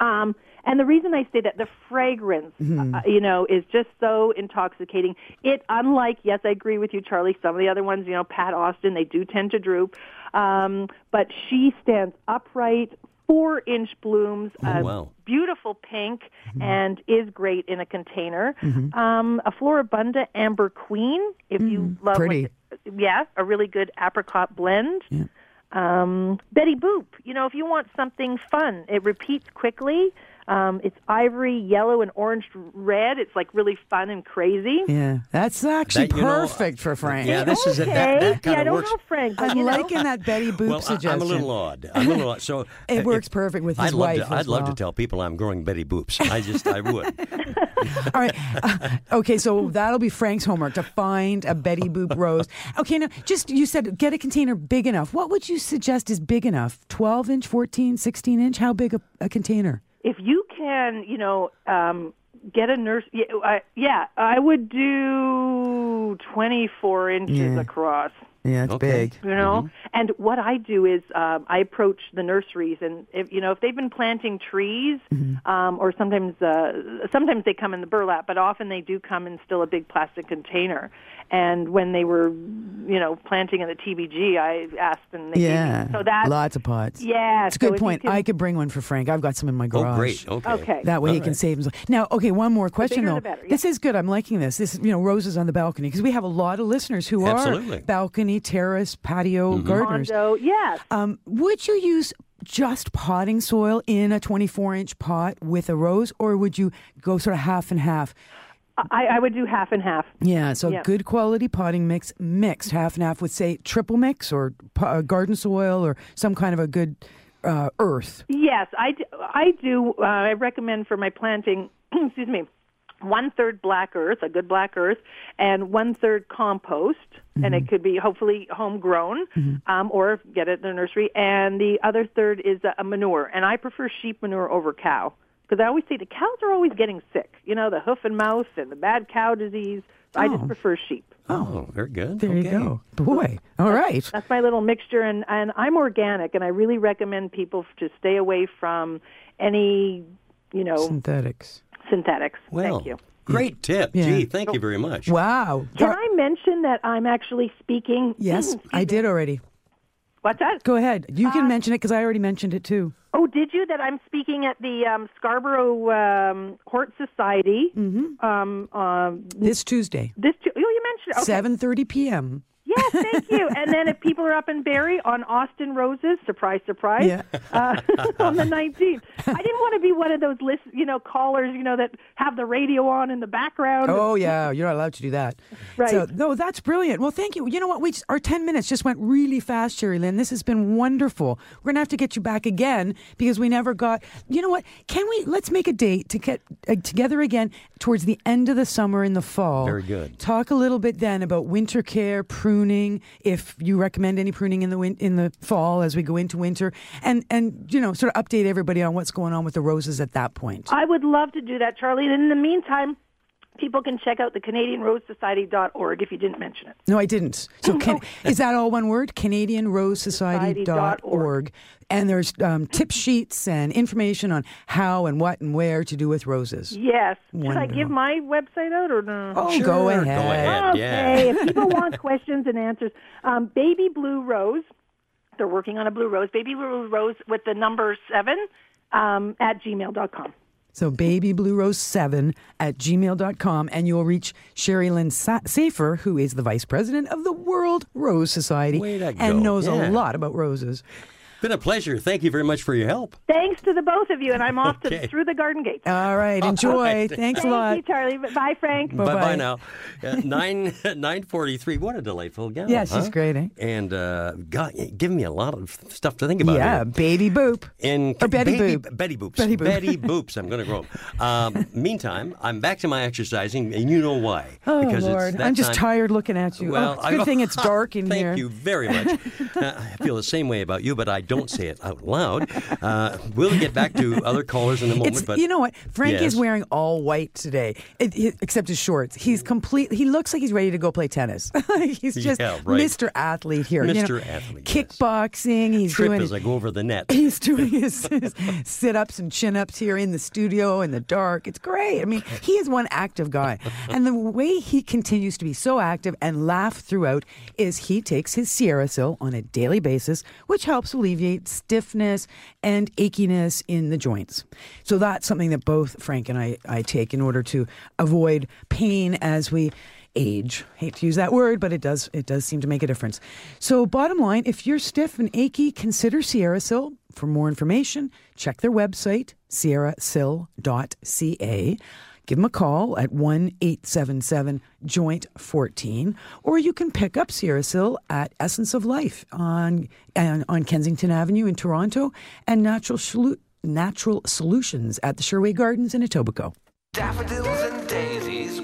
Um, and the reason I say that the fragrance, Mm-hmm. uh, you know, is just so intoxicating. It, unlike, yes, I agree with you, Charlie. Some of the other ones, you know, Pat Austin, they do tend to droop. Um, but she stands upright, four inch blooms, Oh, uh, wow. beautiful pink, Mm-hmm. and is great in a container. Um, a Floribunda Amber Queen, if you love, Mm, pretty. Yeah, a really good apricot blend. Yeah. Um, Betty Boop, you know, if you want something fun, it repeats quickly. Um, it's ivory, yellow, and orange red. It's like really fun and crazy. Yeah, that's actually That, you know, perfect for Frank. Yeah, this is it. Okay. That, that kind yeah, I don't works. know, Frank. but, I'm know. liking that Betty Boop Well, I, suggestion. I'm a little odd. I'm a little odd. So (laughs) It uh, works perfect with I'd his love wife To, as I'd love to tell people I'm growing Betty Boops. I just, I would. (laughs) All right. Uh, okay, so that'll be Frank's homework to find a Betty Boop rose. Okay, now just you said get a container big enough. What would you suggest is big enough? 12 inch, 14, 16 inch? How big a, a container? If you can, you know, um, get a nurse. Yeah, I, yeah, I would do 24 inches Yeah. across. Yeah, it's Okay. big. You know, and what I do is um, I approach the nurseries, and if you know if they've been planting trees, um, or sometimes uh, sometimes they come in the burlap, but often they do come in still a big plastic container. And when they were, you know, planting in the TBG, I asked, and they gave me- Yeah. so that Lots of pots. yeah, It's a so good if point. can- I could bring one for Frank. I've got some in my garage. Oh, great. Okay. Okay. That way he All can save himself. Now, okay, one more question bigger though. the better, yeah. This is good. I'm liking this. This, you know, roses on the balcony because we have a lot of listeners who Absolutely. are balcony, terrace, patio gardeners. Condo, yes. Um, would you use just potting soil in a 24 inch pot with a rose, or would you go sort of half and half? I, I would do half and half. Yeah, so Yeah. good quality potting mix mixed half and half with say triple mix or po- uh, garden soil or some kind of a good uh, earth. Yes, I do. I, do uh, I recommend for my planting, (clears throat) excuse me, one third black earth, a good black earth, and one third compost, and Mm-hmm. it could be hopefully homegrown, um, or get it in the nursery. And the other third is a, a manure, and I prefer sheep manure over cow because I always say the cows are always getting sick. You know, the hoof and mouth and the bad cow disease. I just Oh. prefer sheep. Oh, very good. There okay. you go, boy. All right. That's my little mixture, and, and I'm organic, and I really recommend people to stay away from any, you know, Synthetics. Synthetics. Well, Thank you. great tip. Yeah. Gee, thank you very much. Wow. Can I mention that I'm actually speaking? Yes, I did already. What's that? Go ahead. You can mention it because I already mentioned it too. Oh, did you? That I'm speaking at the um, Scarborough um, Hort Society. Mm-hmm. Um, um, This Tuesday, this. Tu- Oh, you mentioned it. Okay. seven thirty p.m. Yes, thank you. and then if people are up in Barrie on Austin Roses, surprise, surprise, Yeah. uh, (laughs) on the 19th. I didn't want to be one of those list, you know, callers, you know, that have the radio on in the background. Oh yeah, you're not allowed to do that. Right. So no, that's brilliant. Well, thank you. You know what? We just, our ten minutes just went really fast, Sherry Lynn. This has been wonderful. We're gonna have to get you back again because we never got. You know what? Can we? Let's make a date to get uh, together again towards the end of the summer in the fall. Very good. Talk a little bit then about winter care, pruning. If you recommend any pruning in the win- in the fall as we go into winter, and and you know, sort of update everybody on what's going on with the roses at that point. I would love to do that, Charlie. And in the meantime, people can check out the CanadianRoseSociety.org if you didn't mention it. No, I didn't. So (laughs) can, is that all one word? CanadianRoseSociety.org. Society.org. And there's um, tip sheets and information on how and what and where to do with roses. Yes. Should I give my website out or no? Oh, Sure, go go ahead. ahead. Okay, yeah. if (laughs) people want questions and answers, um, Baby Blue Rose, they're working on a blue rose, Baby Blue Rose with the number seven um, at gmail.com. So babybluerose7 at gmail.com and you'll reach Sherry Lynn Sa- Safer, who is the vice president of the World Rose Society and go. knows Yeah. a lot about roses. Been a pleasure. Thank you very much for your help. Thanks to the both of you, and I'm off (laughs) Okay. to through the garden gate. All right. Enjoy. Thanks a Thank lot. you, Charlie. Bye, Frank. Bye Bye-bye. now. Uh, nine (laughs) nine forty three. What a delightful gal. Yeah, she's huh? great, eh? And uh, God, giving me a lot of stuff to think about. Yeah, here. baby boop. In Or Betty baby, Boop. Betty Boops. Betty Boop. (laughs) Boops. I'm going to grow 'em. Um, meantime, I'm back to my exercising, and you know why? Oh, because Lord. It's that I'm just time- tired looking at you. Well, oh, it's good I- thing it's dark in Thank here. Thank you very much. Uh, I feel the same way about you, but I don't say it out loud. Uh, we'll get back to other callers in a moment. It's, but you know what? Frank is wearing all white today, it, he- except his shorts. He's complete. He looks like he's ready to go play tennis. (laughs) he's just Yeah, right. Mr. Athlete here. you know. Mr. Athlete, yes. Kickboxing. He's trip doing. as I go over the net. He's (laughs) doing his, his sit ups and chin ups here in the studio in the dark. It's great. I mean, he is one active guy. And the way he continues to be so active and laugh throughout is he takes his SierraSil on a daily basis, which helps alleviate stiffness and achiness in the joints. So that's something that both Frank and I, I take in order to avoid pain as we age. Hate to use that word, but it does it does seem to make a difference. So bottom line, if you're stiff and achy, consider SierraSil. For more information, check their website, sierrasil.ca. Give them a call at 1 877 Joint 14, or you can pick up SierraSil at Essence of Life on, on, on Kensington Avenue in Toronto and Natural, Natural Solutions at the Sherway Gardens in Etobicoke. Daffodils and daisies,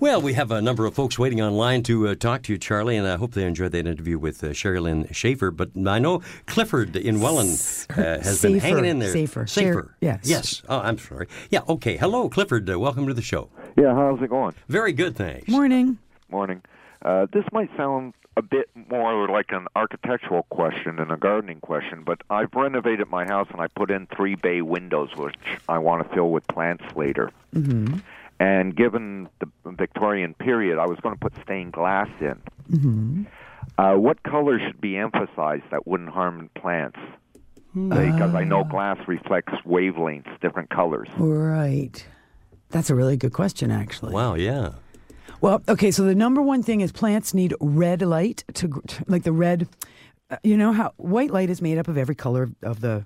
Well, we have a number of folks waiting online to uh, talk to you, Charlie, and I hope they enjoyed that interview with uh, Sherry Lynn Schaefer. But I know Clifford in Welland uh, has been hanging in there. safer. Safer. Sher- yes. Yes. Oh, I'm sorry. Yeah, okay. Hello, Clifford. Uh, welcome to the show. Yeah, how's it going? Very good, thanks. Morning. Morning. Uh, this might sound a bit more like an architectural question than a gardening question, but I've renovated my house and I put in three bay windows, which I want to fill with plants later. Mm-hmm. And given the Victorian period, I was going to put stained glass in. Mm-hmm. Uh, what color should be emphasized that wouldn't harm plants? Because I know glass reflects wavelengths, different colors. Right. That's a really good question, actually. Wow, yeah. Well, okay, so the number one thing is plants need red light to, to like the red. uh, You know how white light is made up of every color of the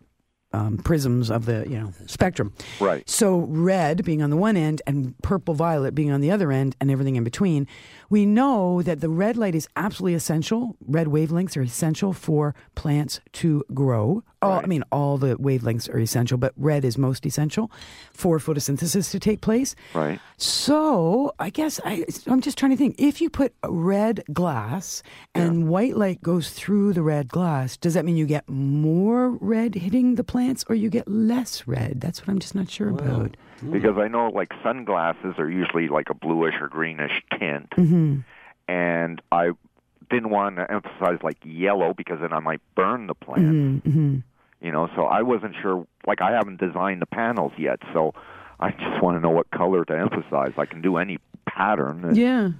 um, prisms of the you know spectrum. Right. So red being on the one end and purple violet being on the other end, and everything in between. We know that the red light is absolutely essential. Red wavelengths are essential for plants to grow. All, I mean, all the wavelengths are essential, but red is most essential for photosynthesis to take place. Right. So I guess I, I'm just trying to think. If you put a red glass and white light goes through the red glass, does that mean you get more red hitting the plants or you get less red? That's what I'm just not sure about. Because I know like sunglasses are usually like a bluish or greenish tint, Mm-hmm. and I didn't want to emphasize like yellow because then I might burn the plant. Mm-hmm. You know, so I wasn't sure. Like I haven't designed the panels yet, so I just want to know what color to emphasize. I can do any pattern. Yeah.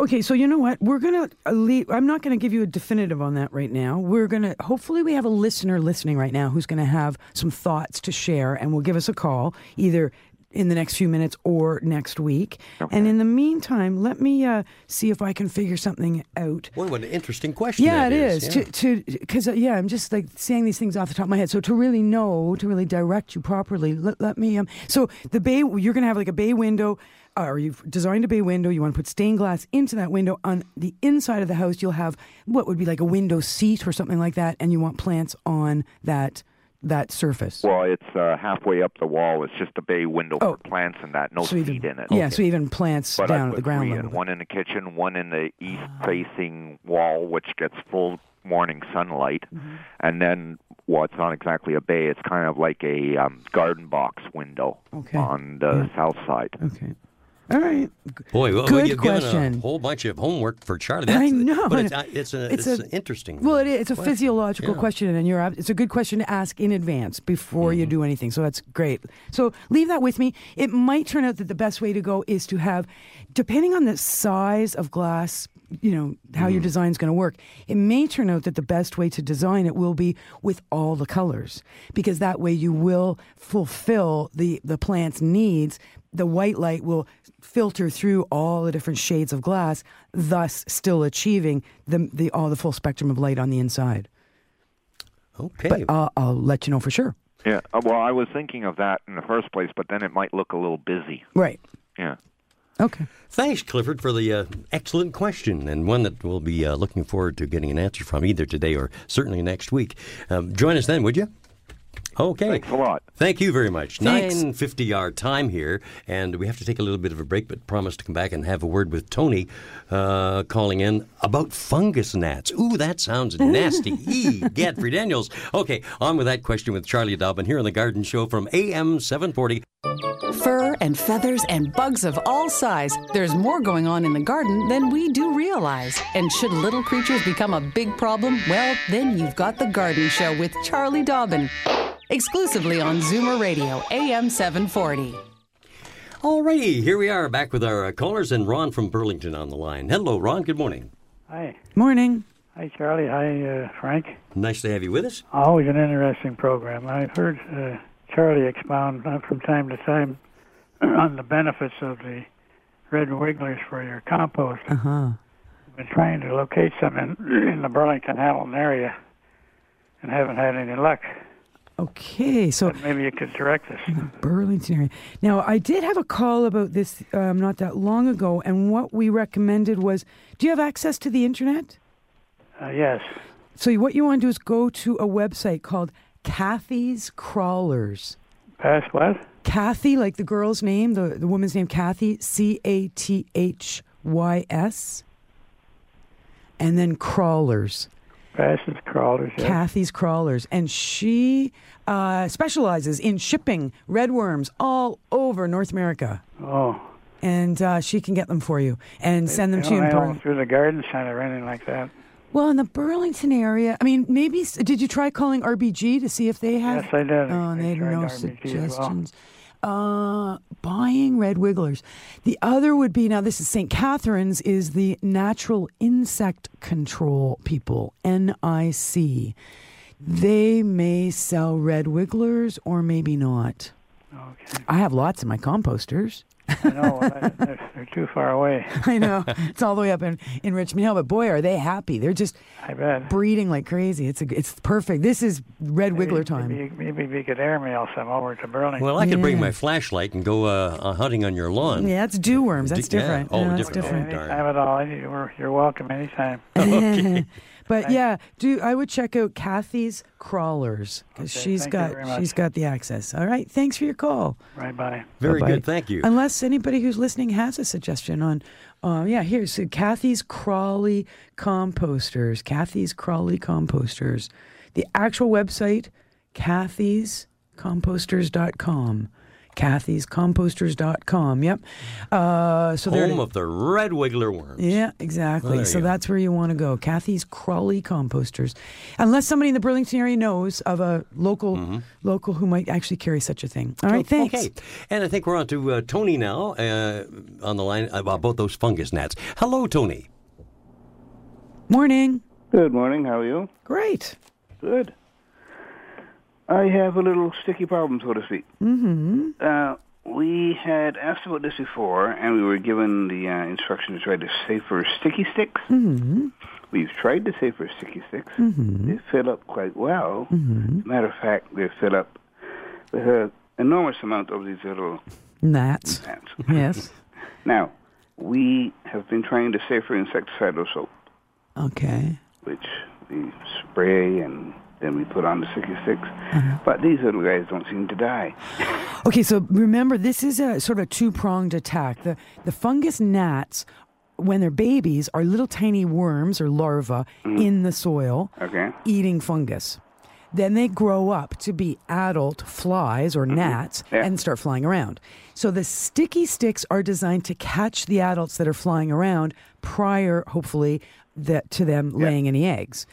Okay, so you know what? We're gonna uh, leave. I'm not gonna give you a definitive on that right now. We're gonna. Hopefully, we have a listener listening right now who's gonna have some thoughts to share, and will give us a call either in the next few minutes or next week. And in the meantime, let me uh, see if I can figure something out. Boy, what an interesting question. Yeah, it is. Yeah. To to because uh, yeah, I'm just like saying these things off the top of my head. So to really know, to really direct you properly, let, let me. Um, so the bay, you're gonna have like a bay window, uh, or you've designed a bay window. You want to put stained glass into that window. On the inside of the house, you'll have what would be like a window seat or something like that, and you want plants on that that surface. Well, it's uh, halfway up the wall. It's just a bay window Oh. for plants and that. No So even- in it. Yeah, so even plants But down at the ground level. in, one in the kitchen, one in the east-facing wall, which gets full morning sunlight, Mm-hmm. and then well, it's not exactly a bay. It's kind of like a um, garden box window Okay. on the south side. Okay. All right. Boy, well, Good you've question. a whole bunch of homework for Charlie. I know. but it's, uh, it's, a, It's it's, a- an interesting. Well, it is. It's a question. physiological Yeah. question, and you're. It's a good question to ask in advance before Mm-hmm. you do anything. So that's great. So leave that with me. It might turn out that the best way to go is to have, depending on the size of glass, you know how Mm-hmm. your design's going to work. It may turn out that the best way to design it will be with all the colors, because that way you will fulfill the the plant's needs. The white light will filter through all the different shades of glass, thus still achieving the the all the full spectrum of light on the inside. Okay. But I'll, I'll let you know for sure. Yeah. uh, Well, I was thinking of that in the first place, but then it might look a little busy. Right. Yeah. Okay. Thanks, Clifford, for the uh, excellent question and one that we'll be uh, looking forward to getting an answer from either today or certainly next week. Um, join us then, would you? Okay. Thanks a lot. Thank you very much. Thanks. 9.50 our time here, and we have to take a little bit of a break, but promise to come back and have a word with Tony uh, calling in about fungus gnats. Ooh, that sounds (laughs) nasty. Eee, Godfrey Daniels. Okay, on with that question with Charlie Dobbin here on The Garden Show from AM 740. Fur and feathers and bugs of all size. There's more going on in the garden than we do realize. And should little creatures become a big problem, well, then you've got The Garden Show with Charlie Dobbin. Exclusively on Zoomer Radio, AM 740. Alrighty, here we are back with our uh, callers and Ron from Burlington on the line. Hello, Ron. Good morning. Hi. Morning. Hi, Charlie. Hi, uh, Frank. Nice to have you with us. Always an interesting program. I've heard uh, Charlie expound from time to time (clears throat) on the benefits of the red wigglers for your compost. Uh huh. I've been trying to locate some in, (clears throat) in the Burlington Hamilton area and haven't had any luck. Okay. So maybe you could direct us. Burlington area. Now, I did have a call about this um, not that long ago, and what we recommended was do you have access to the internet? Uh, yes. So, what you want to do is go to a website called Cathy's Crawlers. Pass what? Cathy, like the girl's name, the, the woman's name, Cathy, C A T H Y S, and then Crawlers. Passes crawlers. Yes. Cathy's Crawlers, and she uh, specializes in shipping red worms all over North America. Oh. And uh, she can get them for you and send them to you. know, in I Burl- don't through the garden center or anything like that. well, in the Burlington area, I mean, maybe did you try calling RBG to see if they have? Yes, I did. Oh, and I they had no RBG as well. suggestions. Uh, buying red wigglers. The other would be now. This is St. Catharines. Is the Natural Insect Control people NIC? They may sell red wigglers or maybe not. Okay. I have lots in my composters. I know they're, they're too far away. (laughs) I know it's all the way up in, in Richmond Hill, but boy, are they happy! They're just I bet. breeding like crazy. It's a, it's perfect. This is red wiggler time. Maybe, maybe we could airmail some over to Burlington. Well, I could bring my flashlight and go uh, uh, hunting on your lawn. Yeah, it's dew worms. That's D- yeah. different. Oh, Yeah, that's different. different. Oh, darn. Anytime at all. You're, you're welcome anytime. (laughs) But yeah, do I would check out Cathy's crawlers because Okay, she's thank you got she's got the access. All right, thanks for your call. Right by. Very Bye-bye. good. Thank you. Unless anybody who's listening has a suggestion on, uh, yeah, here's so Cathy's Crawly composters. Cathy's Crawly composters. The actual website, cathyscomposters.com. cathyscomposters.com. Yep. Uh, so there. Home of the red wiggler worms. Yeah, exactly. Well, so go. that's where you want to go. Cathy's Crawly Composters. Unless somebody in the Burlington area knows of a local local who might actually carry such a thing. All right, thanks. Mm-hmm. Okay. And I think we're on to uh, Tony now uh, on the line about both those fungus gnats. Hello, Tony. Morning. Good morning. How are you? Great. Good. I have a little sticky problem, so to speak. Mm-hmm. Uh, we had asked about this before, and we were given the uh, instruction to try the safer sticky sticks. Mm-hmm. We've tried the safer sticky sticks. Mm-hmm. They fill up quite well. Mm-hmm. As a matter of fact, they fill up with an enormous amount of these little Gnats. gnats. Yes. (laughs) Now, we have been trying the safer insecticidal soap. Okay. which we spray and then we put on the sticky sticks. Uh-huh. But these little guys don't seem to die. (laughs) Okay, so remember, this is a sort of a two pronged attack. The the fungus gnats, when they're babies, are little tiny worms or larvae in the soil Okay. eating fungus. Then they grow up to be adult flies or gnats Yeah. and start flying around. So the sticky sticks are designed to catch the adults that are flying around prior, hopefully, that to them laying any eggs.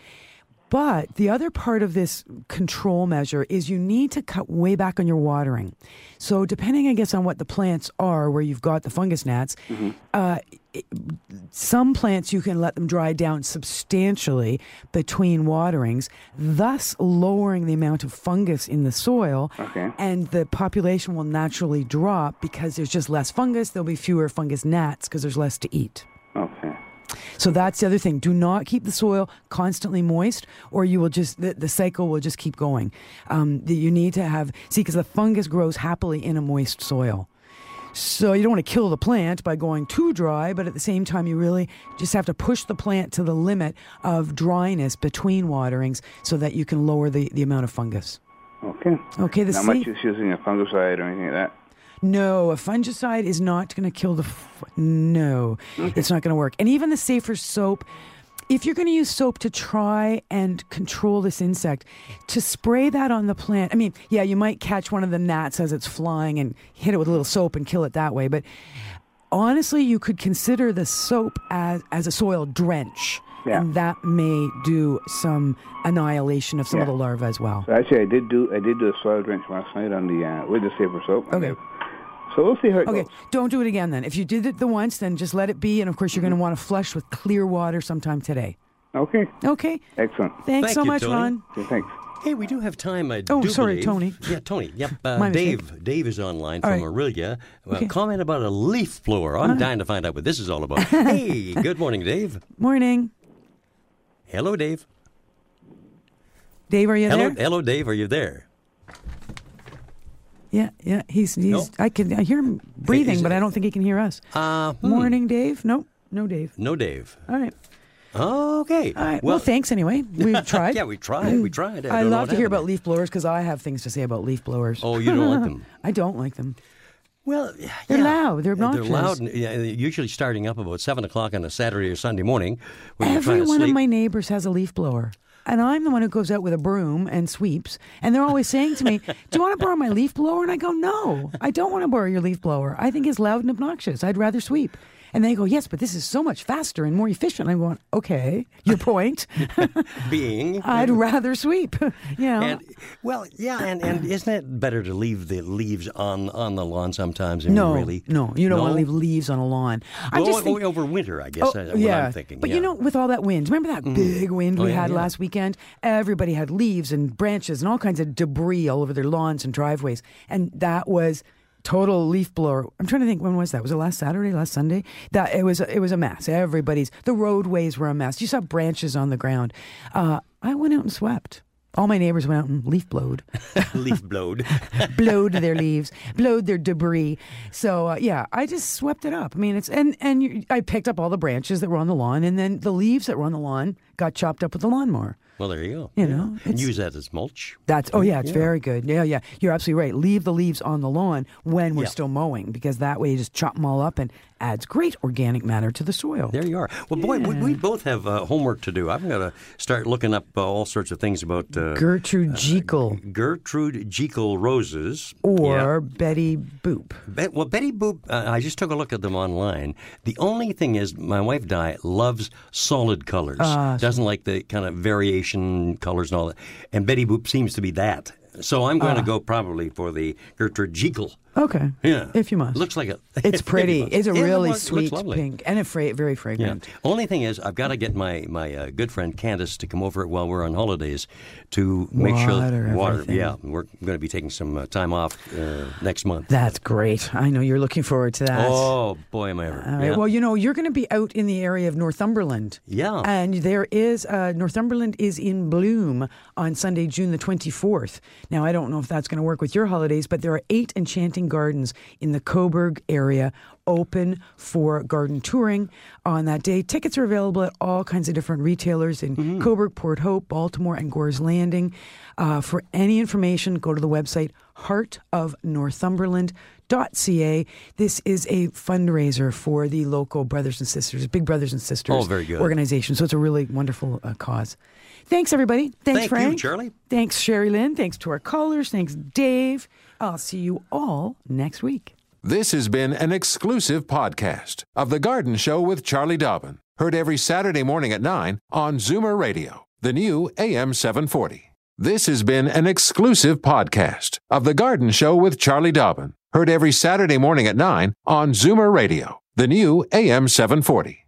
But the other part of this control measure is you need to cut way back on your watering. So, depending, I guess, on what the plants are where you've got the fungus gnats, uh, it- some plants you can let them dry down substantially between waterings, thus lowering the amount of fungus in the soil. Okay. And the population will naturally drop because there's just less fungus. There'll be fewer fungus gnats because there's less to eat. So that's the other thing. Do not keep the soil constantly moist, or you will just the, the cycle will just keep going. Um, you need to have see because the fungus grows happily in a moist soil. So you don't want to kill the plant by going too dry, but at the same time, you really just have to push the plant to the limit of dryness between waterings so that you can lower the, the amount of fungus. Okay. Okay, the Not much is using a fungicide or anything like that. No, a fungicide is not going to kill the. F- no, it's not going to work. And even the safer soap, if you're going to use soap to try and control this insect, to spray that on the plant. I mean, yeah, you might catch one of the gnats as it's flying and hit it with a little soap and kill it that way. But honestly, you could consider the soap as as a soil drench. Yeah. And that may do some annihilation of some of the larvae as well. So actually, I did do I did do a soil drench last night on the uh, with the safer soap. Okay. So we'll see how it Okay, goes. don't do it again then. If you did it the once, then just let it be. And of course, you're going to want to flush with clear water sometime today. Okay. Okay. Excellent. Thanks Thank so you, much, Tony. Ron. Okay, thanks. Hey, we do have time. I Oh, do sorry, believe. Tony. Yeah, Tony. Yep. (laughs) Uh, My mistake. Dave. Dave is online from right. Orillia. Uh, Okay. Comment about a leaf blower. I'm dying to find out what this is all about. (laughs) hey, good morning, Dave. Morning, Hello, Dave. Dave. Are you Hello, there? hello, Dave. Are you there? Yeah, yeah. He's he's. No? I can I hear him breathing, but I don't think he can hear us. Uh, hmm. Morning, Dave. No, no, Dave. No, Dave. All right. Okay. All right. Well, thanks anyway. We've (laughs) tried. yeah, we tried. We tried. I don't love to hear about leaf blowers because I have things to say about leaf blowers. Oh, you don't like them? (laughs) I don't like them. Well, They're loud. They're They're loud. and- Yeah, usually starting up about seven o'clock on a Saturday or Sunday morning when you're Every trying to one of my neighbors has a leaf blower. And I'm the one who goes out with a broom and sweeps. And they're always saying to me, Do you want to borrow my leaf blower? And I go, No, I don't want to borrow your leaf blower. I think it's loud and obnoxious. I'd rather sweep. And they go, Yes, but this is so much faster and more efficient. I'm going, Okay, your (laughs) point. (laughs) being. (laughs) I'd rather sweep. you know. And well, yeah, and, and (clears throat) isn't it better to leave the leaves on on the lawn sometimes? I mean, no, really, no, you don't want No? to leave leaves on a lawn. I'm Well, just think- over winter, I guess. Oh, what yeah. I'm thinking. But yeah. you know, with all that wind, remember that mm. big wind Oh, we yeah, had yeah. last weekend? Everybody had leaves and branches and all kinds of debris all over their lawns and driveways. And that was total leaf blower. I'm trying to think when was that? Was it last Saturday, last Sunday? That it was. It was a mess. Everybody's the roadways were a mess. You saw branches on the ground. Uh, I went out and swept. All my neighbors went out and leaf blowed, (laughs) Leaf blowed. (laughs) blowed their leaves, blowed their debris. So uh, yeah, I just swept it up. I mean, it's and and you, I picked up all the branches that were on the lawn, and then the leaves that were on the lawn got chopped up with the lawnmower. Well, there you go. You know, and it's- use that as mulch. That's oh yeah, it's Yeah. very good. Yeah, yeah, you're absolutely right. Leave the leaves on the lawn when we're Yeah. still mowing because that way you just chop them all up and adds great organic matter to the soil. There you are. Well, boy, we, we both have uh, homework to do. I've got to start looking up uh, all sorts of things about uh, Gertrude Jekyll Gertrude Jekyll roses. or Betty Boop. Be- well, Betty Boop, uh, I just took a look at them online. The only thing is, my wife Di loves solid colors. Ah, Doesn't like the kind of variation colors and all that. And Betty Boop seems to be that. So I'm going to Ah. go probably for the Gertrude Jekyll. Okay. Yeah. If you must. Looks like a. (laughs) It's (laughs) pretty. It's a Yeah, it really looks- looks sweet pink and a fra- very Yeah. fragrant. Only thing is, I've got to get my my uh, good friend Candace to come over while we're on holidays to make Water sure water. everything. Yeah, we're going to be taking some uh, time off uh, next month. That's great. I know you're looking forward to that. Oh boy, am I ever! Right. Yeah. Well, you know, you're going to be out in the area of Northumberland. Yeah. And there is, uh, Northumberland is in bloom on Sunday, June the 24th. Now, I don't know if that's going to work with your holidays, but there are eight enchanting gardens in the Cobourg area open for garden touring on that day. Tickets are available at all kinds of different retailers in Mm-hmm. Cobourg, Port Hope, Baltimore, and Gore's Landing. Uh, for any information, go to the website heartofnorthumberland.ca. This is a fundraiser for the local brothers and sisters, big brothers and sisters Oh, very good. organization. So it's a really wonderful uh, cause. Thanks, everybody. Thanks, Thank you, Charlie. Thanks, Sherry Lynn. Thanks to our callers. Thanks, Dave. I'll see you all next week. This has been an exclusive podcast of The Garden Show with Charlie Dobbin. Heard every Saturday morning at 9 on Zoomer Radio, the new AM 740. This has been an exclusive podcast of The Garden Show with Charlie Dobbin. Heard every Saturday morning at 9 on Zoomer Radio, the new AM 740.